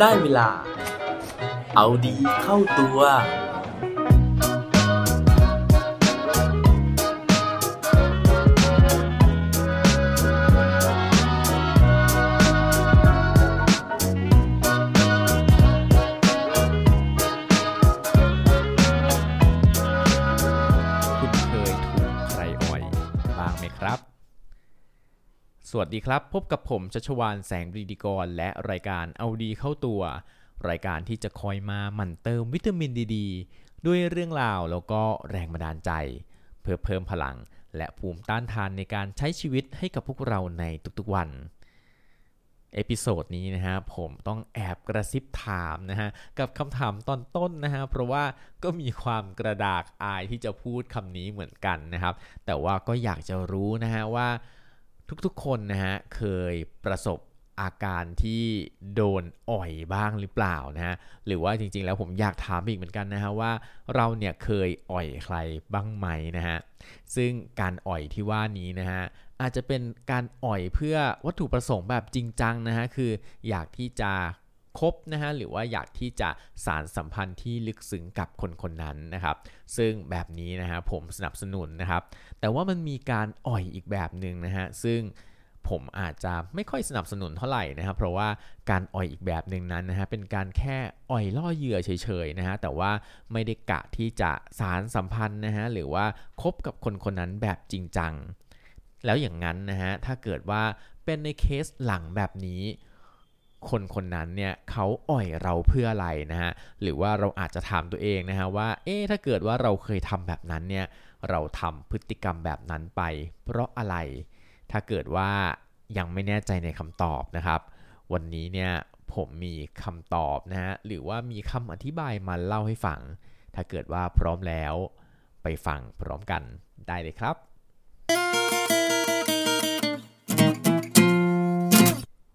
ได้เวลา เอาดีเข้าตัว สวัสดีครับ พบกับผมชัชวานแสงบรีดีกร และรายการเอาดีเข้าตัว รายการที่จะคอยมาหมั่นเติมวิตามินดีด้วยเรื่องราวแล้วก็แรงบันดาลใจ เพื่อเพิ่มพลัง และภูมิต้านทานในการใช้ชีวิตให้กับพวกเราในทุกๆวัน episode นี้นะฮะผมต้องแอบกระซิบถามนะฮะกับคำถามตอนต้นนะฮะเพราะว่าก็มีความกระดากอายที่จะพูดคำนี้เหมือนกันนะครับ แต่ว่าก็อยากจะรู้นะฮะว่า ทุกๆ คนนะฮะเคยประสบอาการที่โดนอ่อยบ้างหรือเปล่านะฮะหรือว่าจริงๆแล้วผมอยากถามอีกเหมือนกันนะฮะว่าเราเนี่ยเคยอ่อยใครบ้างไหมนะฮะซึ่งการอ่อยที่ว่านี้นะฮะอาจจะเป็นการอ่อยเพื่อวัตถุประสงค์แบบจริงจังนะฮะคืออยากที่จะ คบนะฮะหรือว่าอยากที่จะสารสัมพันธ์ที่ลึกซึ้งกับคนคนนั้นนะครับ ซึ่งแบบนี้นะฮะผมสนับสนุนนะครับ แต่ว่ามันมีการอ่อยอีกแบบหนึ่งนะฮะซึ่งผมอาจจะไม่ค่อยสนับสนุนเท่าไหร่นะครับ เพราะว่าการอ่อยอีกแบบหนึ่งนั้นนะฮะเป็นการแค่อ่อยล่อเหยื่อเฉยๆนะฮะแต่ว่าไม่ได้กะที่จะสารสัมพันธ์นะฮะหรือว่าคบกับคนคนนั้นแบบจริงจังแล้วอย่างนั้นนะฮะถ้าเกิดว่าเป็นในเคสหลังแบบนี้ คนคนนั้นเนี่ยเขาอ่อยเราเพื่ออะไรนะฮะหรือว่าเราอาจจะถามตัวเองนะฮะว่าเอ๊ะถ้าเกิดว่าเราเคยทำแบบนั้นเนี่ยเราทำพฤติกรรมแบบนั้นไป เพราะอะไร ถ้าเกิดว่ายังไม่แน่ใจในคำตอบนะครับ วันนี้เนี่ยผมมีคำตอบนะฮะหรือว่ามีคำอธิบายมาเล่าให้ฟัง ถ้าเกิดว่าพร้อมแล้วไปฟังพร้อมกันได้เลยครับ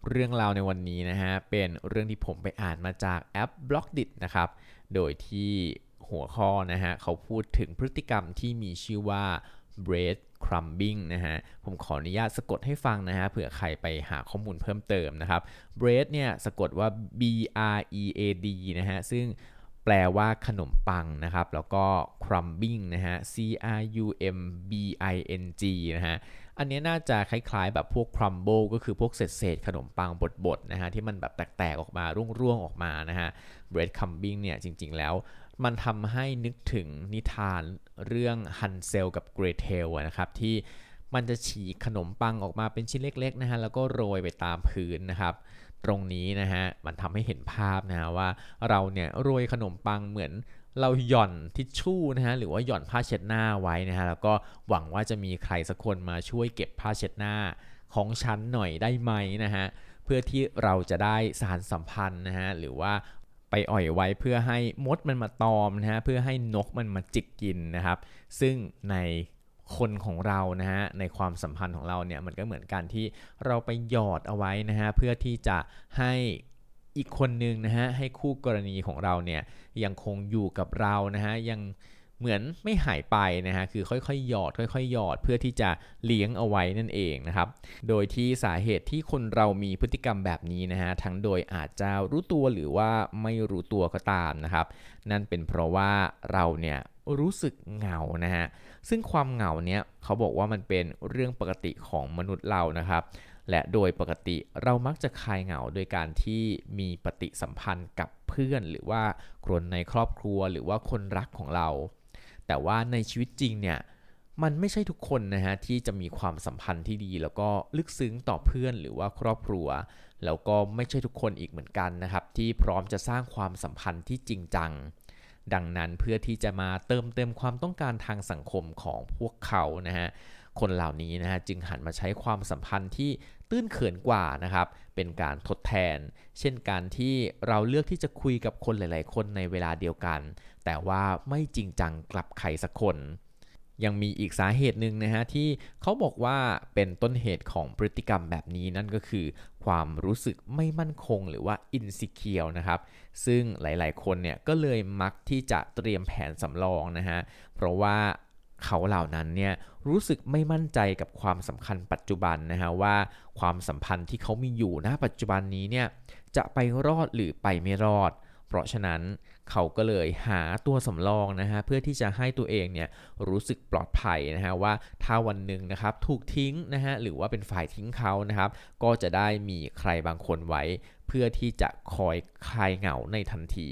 เรื่องราวในวันนี้นะฮะเป็นเรื่องที่ผมไปอ่านมาจากแอป b l o k d i t นะครับ โดยที่หัวข้อนะฮะเขาพูดถึงพฤติกรรมที่มีชื่อว่า bread crumbing นะฮะ ผมขออนุญาตสะกดให้ฟังนะฮะ เผื่อใครไปหาข้อมูลเพิ่มเติมนะครับ bread เนี่ยสะกดว่า b r e a d นะฮะ ซึ่ง แปลว่าขนมปังนะครับ แล้วก็ crumbing นะฮะ c r u m b i n g นะฮะ อันนี้น่าจะคล้ายๆแบบพวก crumble ก็คือพวกเศษๆขนมปังบดๆนะฮะที่มันแบบแตกๆออกมาร่วงๆออกมานะฮะ bread crumbing เนี่ยจริงๆแล้วมันทำให้นึกถึงนิทานเรื่องฮันเซลกับเกรเทลนะครับที่ มันจะฉีกขนมปังออกมาเป็นชิ้นเล็กๆนะฮะแล้วก็โรยไปตามพื้นนะครับ ตรงนี้นะฮะมันทำให้เห็นภาพนะฮะว่าเราเนี่ยโรยขนมปังเหมือนเราหย่อนทิชชู่นะฮะหรือว่าหย่อนผ้าเช็ดหน้าไว้นะฮะแล้วก็หวังว่าจะมีใครสักคนมาช่วยเก็บผ้าเช็ดหน้าของฉันหน่อยได้ไหมนะฮะเพื่อที่เราจะได้สารสัมพันธ์นะฮะหรือว่าไปอ่อยไว้เพื่อให้มดมันมาตอมนะฮะเพื่อให้นกมันมาจิกกินนะครับ ซึ่งใน คนของเรานะฮะในความสัมพันธ์ของเราเนี่ยมันก็เหมือนกันที่เราไปหยอดเอาไว้นะฮะเพื่อที่จะให้อีกคนนึงนะฮะให้คู่กรณีของเราเนี่ยยังคงอยู่กับเรานะฮะยังเหมือนไม่หายไปนะฮะคือค่อยๆหยอดค่อยๆหยอดเพื่อที่จะเลี้ยงเอาไว้นั่นเองนะครับ โดยที่สาเหตุที่คนเรามีพฤติกรรมแบบนี้นะฮะทั้งโดยอาจจะรู้ตัวหรือว่าไม่รู้ตัวก็ตามนะครับ นั่นเป็นเพราะว่าเราเนี่ย รู้สึกเหงานะฮะซึ่งความเหงาเนี่ยเขาบอกว่ามันเป็นเรื่องปกติของมนุษย์เรานะครับ และโดยปกติเรามักจะคลายเหงาโดยการที่มีปฏิสัมพันธ์กับเพื่อน หรือว่าคนในครอบครัวหรือว่าคนรักของเรา แต่ว่าในชีวิตจริงเนี่ยมันไม่ใช่ทุกคนนะฮะที่จะมีความสัมพันธ์ที่ดี แล้วก็ลึกซึ้งต่อเพื่อนหรือว่าครอบครัว แล้วก็ไม่ใช่ทุกคนอีกเหมือนกันนะครับ ที่พร้อมจะสร้างความสัมพันธ์ที่จริงจัง ดังนั้นเพื่อที่จะมาเติมเต็มความต้องการทางสังคมของพวกเขานะฮะคนเหล่านี้นะฮะจึงหันมาใช้ความสัมพันธ์ที่ตื้นเขินกว่านะครับเป็นการทดแทน เช่นการที่เราเลือกที่จะคุยกับคนหลาย ๆ คนในเวลาเดียวกัน แต่ว่าไม่จริงจังกลับใครสักคน ยังมีอีกสาเหตุหนึ่งนะฮะที่เขาบอกว่าเป็นต้นเหตุของพฤติกรรมแบบนี้นั่นก็คือ ความรู้สึกไม่มั่นคงหรือว่า insecure นะครับ ซึ่งหลายๆ คนเนี่ยก็เลยมักที่จะเตรียมแผนสำรองนะฮะเพราะว่าเขาเหล่านั้นเนี่ยรู้สึกไม่มั่นใจกับความสำคัญปัจจุบันนะฮะว่าความสัมพันธ์ที่เขามีอยู่ณปัจจุบันนี้เนี่ยจะไปรอดหรือไปไม่รอด เพราะฉะนั้นเขาก็เลยหาตัวสำรองนะฮะเพื่อที่จะให้ตัวเองเนี่ยรู้สึกปลอดภัยนะฮะว่าถ้าวันหนึ่งนะครับถูกทิ้งนะฮะหรือว่าเป็นฝ่ายทิ้งเขานะครับ ก็จะได้มีใครบางคนไว้ เพื่อที่จะคอยคลายเหงาในทันที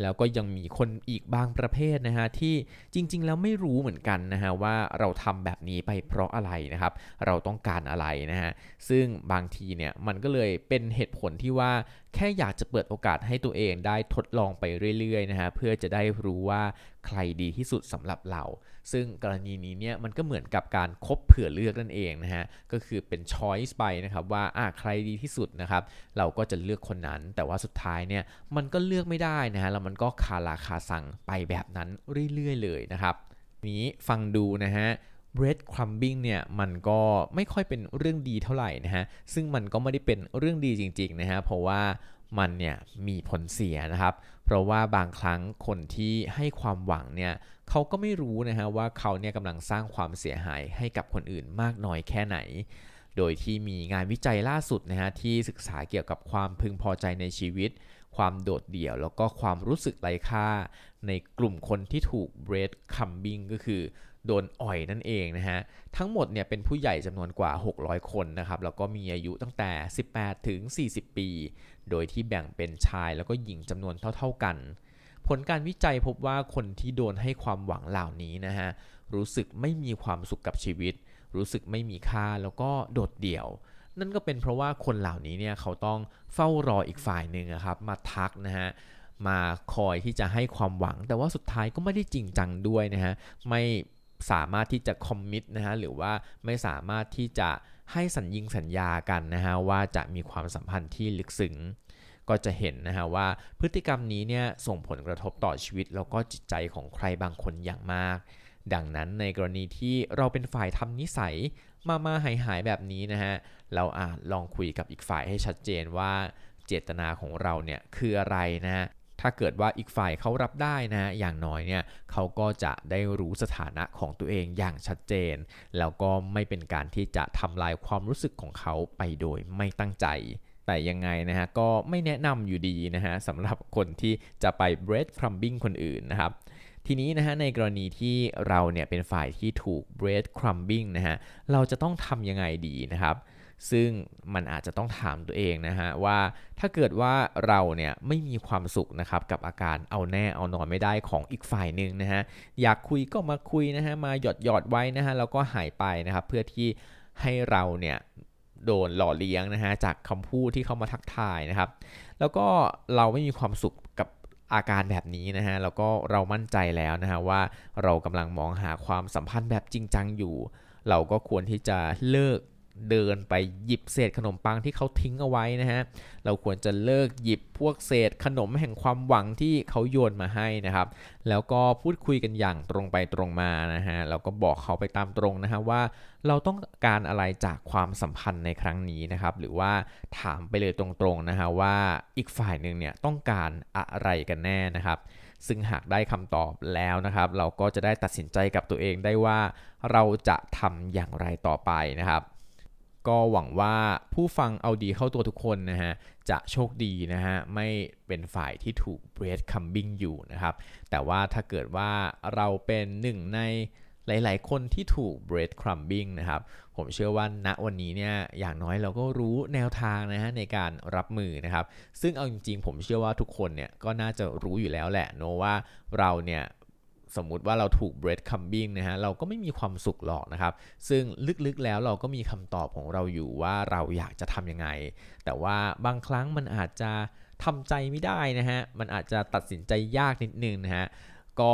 แล้วก็ยังมีคนอีกบางประเภทนะฮะที่จริง ๆ แล้วไม่รู้เหมือนกันนะฮะว่าเราทำแบบนี้ไปเพราะอะไรนะครับ เราต้องการอะไรนะฮะซึ่งบางทีเนี่ยมันก็เลยเป็นเหตุผลที่ว่าแค่อยากจะเปิดโอกาสให้ตัวเองได้ทดลองไปเรื่อยๆนะฮะเพื่อจะได้รู้ว่าใครดีที่สุดสำหรับเรา ซึ่งกรณีนี้เนี่ยมันก็เหมือนกับการคบเผื่อเลือกนั่นเองนะฮะก็คือเป็น choice ไปนะครับว่าอะใครดีที่สุดนะครับเราก็จะเลือกคนนั้น แต่ว่าสุดท้ายเนี่ยมันก็เลือกไม่ได้นะฮะแล้วมันก็คาราคาสั่งไปแบบนั้นเรื่อยๆเลยนะครับนี้ฟังดูนะฮะ bread crumbing เนี่ยมันก็ไม่ค่อยเป็นเรื่องดีเท่าไหร่นะฮะซึ่งมันก็ไม่ได้เป็นเรื่องดีจริงๆนะฮะเพราะว่ามันเนี่ยมีผลเสียนะครับ เพราะว่าบางครั้งคนที่ให้ความหวังเนี่ย เขาก็ไม่รู้นะฮะว่าเขาเนี่ยกำลังสร้างความเสียหายให้กับคนอื่นมากน้อยแค่ไหน โดยที่มีงานวิจัยล่าสุดนะฮะที่ศึกษาเกี่ยวกับความพึงพอใจในชีวิต ความโดดเดี่ยว แล้วก็ความรู้สึกไร้ค่า ในกลุ่มคนที่ถูก bread crumbing ก็คือโดนอ่อยนั่นเองนะฮะ ทั้งหมดเนี่ยเป็นผู้ใหญ่จำนวนกว่า 600 คนนะครับ แล้วก็มีอายุตั้งแต่ 18 ถึง 40 ปี โดยที่แบ่งเป็นชายแล้วก็หญิงจำนวนเท่า ๆกัน ผลการวิจัยพบว่าคนที่โดนให้ความหวังเหล่านี้นะฮะรู้สึกไม่มีความสุขกับชีวิต รู้สึกไม่มีค่าแล้วก็โดดเดี่ยว นั่นก็เป็นเพราะว่าคนเหล่านี้เนี่ยเขาต้องเฝ้ารออีกฝ่ายหนึ่งครับมาทักนะฮะมาคอยที่จะให้ความหวัง แต่ว่าสุดท้ายก็ไม่ได้จริงจังด้วยนะฮะไม่สามารถที่จะคอมมิตนะฮะหรือว่าไม่สามารถที่จะให้สัญญิงสัญญากันนะฮะว่าจะมีความสัมพันธ์ที่ลึกซึ้ง ก็จะเห็นนะฮะว่าพฤติกรรมนี้เนี่ยส่งผลกระทบต่อชีวิต แล้วก็จิตใจของใครบางคนอย่างมาก ดังนั้นในกรณีที่เราเป็นฝ่ายทำนิสัยมามาหายหายแบบนี้นะฮะเราอาจลองคุยกับอีกฝ่ายให้ชัดเจนว่าเจตนาของเราเนี่ยคืออะไรนะฮะถ้าเกิดว่าอีกฝ่ายเขารับได้นะอย่างน้อยเนี่ยเขาก็จะได้รู้สถานะของตัวเองอย่างชัดเจน แล้วก็ไม่เป็นการที่จะทำลายความรู้สึกของเขาไปโดยไม่ตั้งใจ แต่ยังไงนะฮะก็ไม่แนะนำอยู่ดีนะฮะสำหรับคนที่จะไป bread crumbing คนอื่นนะครับทีนี้นะฮะในกรณีที่เราเนี่ยเป็นฝ่ายที่ถูก bread crumbing นะฮะเราจะต้องทำยังไงดีนะครับ ซึ่งมันอาจจะต้องถามตัวเองนะฮะว่าถ้าเกิดว่าเราเนี่ยไม่มีความสุขนะครับกับอาการเอาแน่เอานอนไม่ได้ของอีกฝ่ายหนึ่งนะฮะอยากคุยก็มาคุยนะฮะมาหยอดหยอดไว้นะฮะแล้วก็หายไปนะครับเพื่อที่ให้เราเนี่ย โดนหล่อเลี้ยงนะฮะจากคำพูดที่เขามาทักทายนะครับ แล้วก็เราไม่มีความสุขกับอาการแบบนี้นะฮะแล้วก็เรามั่นใจแล้วนะฮะว่าเรากำลังมองหาความสัมพันธ์แบบจริงจังอยู่ เราก็ควรที่จะเลิก เดินไปหยิบเศษขนมปังที่เขาทิ้งเอาไว้นะฮะ เราควรจะเลิกหยิบพวกเศษขนมแห่งความหวังที่เขาโยนมาให้นะครับ แล้วก็พูดคุยกันอย่างตรงไปตรงมานะฮะ เราก็บอกเขาไปตามตรงนะฮะว่า เราต้องการอะไรจากความสัมพันธ์ในครั้งนี้นะครับ หรือว่าถามไปเลยตรงๆนะฮะว่าอีกฝ่ายหนึ่งเนี่ยต้องการอะไรกันแน่นะครับซึ่งหากได้คำตอบแล้วนะครับ เราก็จะได้ตัดสินใจกับตัวเองได้ว่า เราจะทำอย่างไรต่อไปนะครับ ก็หวังว่าผู้ฟังเอาดีเข้าตัวทุกคนนะฮะ จะโชคดีนะฮะ ไม่เป็นฝ่ายที่ถูก bread crumbing อยู่นะครับ แต่ว่าถ้าเกิดว่าเราเป็นหนึ่งในหลาย ๆ คนที่ถูก bread crumbing นะครับ ผมเชื่อว่าณวันนี้เนี่ย อย่างน้อยเราก็รู้แนวทางนะฮะในการรับมือนะครับ ซึ่งเอาจริง ๆ ผมเชื่อว่าทุกคนเนี่ยก็น่าจะรู้อยู่แล้วแหละเนอะว่าเราเนี่ย สมมุติว่าเราถูก bread crumbing นะฮะเราก็ไม่มีความสุขหรอกนะครับ ซึ่งลึกๆแล้วเราก็มีคำตอบของเราอยู่ว่าเราอยากจะทำยังไง แต่ว่าบางครั้งมันอาจจะทำใจไม่ได้นะฮะมันอาจจะตัดสินใจยากนิดนึงนะฮะก็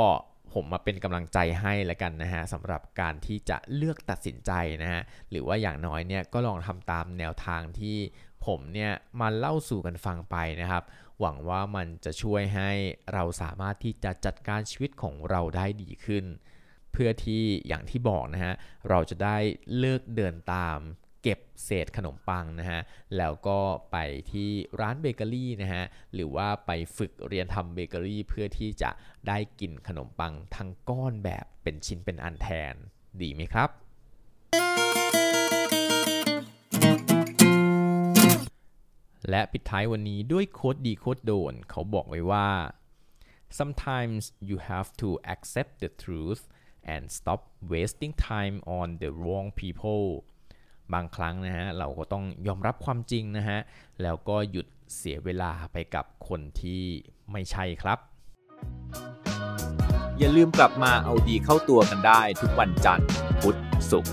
ผมมาเป็นกำลังใจให้แล้วกันนะฮะสำหรับการที่จะเลือกตัดสินใจนะฮะหรือว่าอย่างน้อยเนี่ยก็ลองทำตามแนวทางที่ ผมเนี่ยมาเล่าสู่กันฟังไปนะครับ หวังว่ามันจะช่วยให้เราสามารถที่จะจัดการชีวิตของเราได้ดีขึ้น เพื่อที่อย่างที่บอกนะฮะเราจะได้เลิกเดินตามเก็บเศษขนมปังนะฮะ แล้วก็ไปที่ร้านเบเกอรี่นะฮะ หรือว่าไปฝึกเรียนทำเบเกอรี่เพื่อที่จะได้กินขนมปังทั้งก้อนแบบเป็นชิ้นเป็นอันแทน ดีไหมครับ และปิดท้ายวันนี้ด้วยโค้ดดีโค้ดโดน เขาบอกไว้ว่า sometimes you have to accept the truth and stop wasting time on the wrong people บางครั้งนะฮะ เราก็ต้องยอมรับความจริงนะฮะ แล้วก็หยุดเสียเวลาไปกับคนที่ไม่ใช่ครับ อย่าลืมกลับมาเอาดีเข้าตัวกันได้ทุกวันจันทร์พุธศุกร์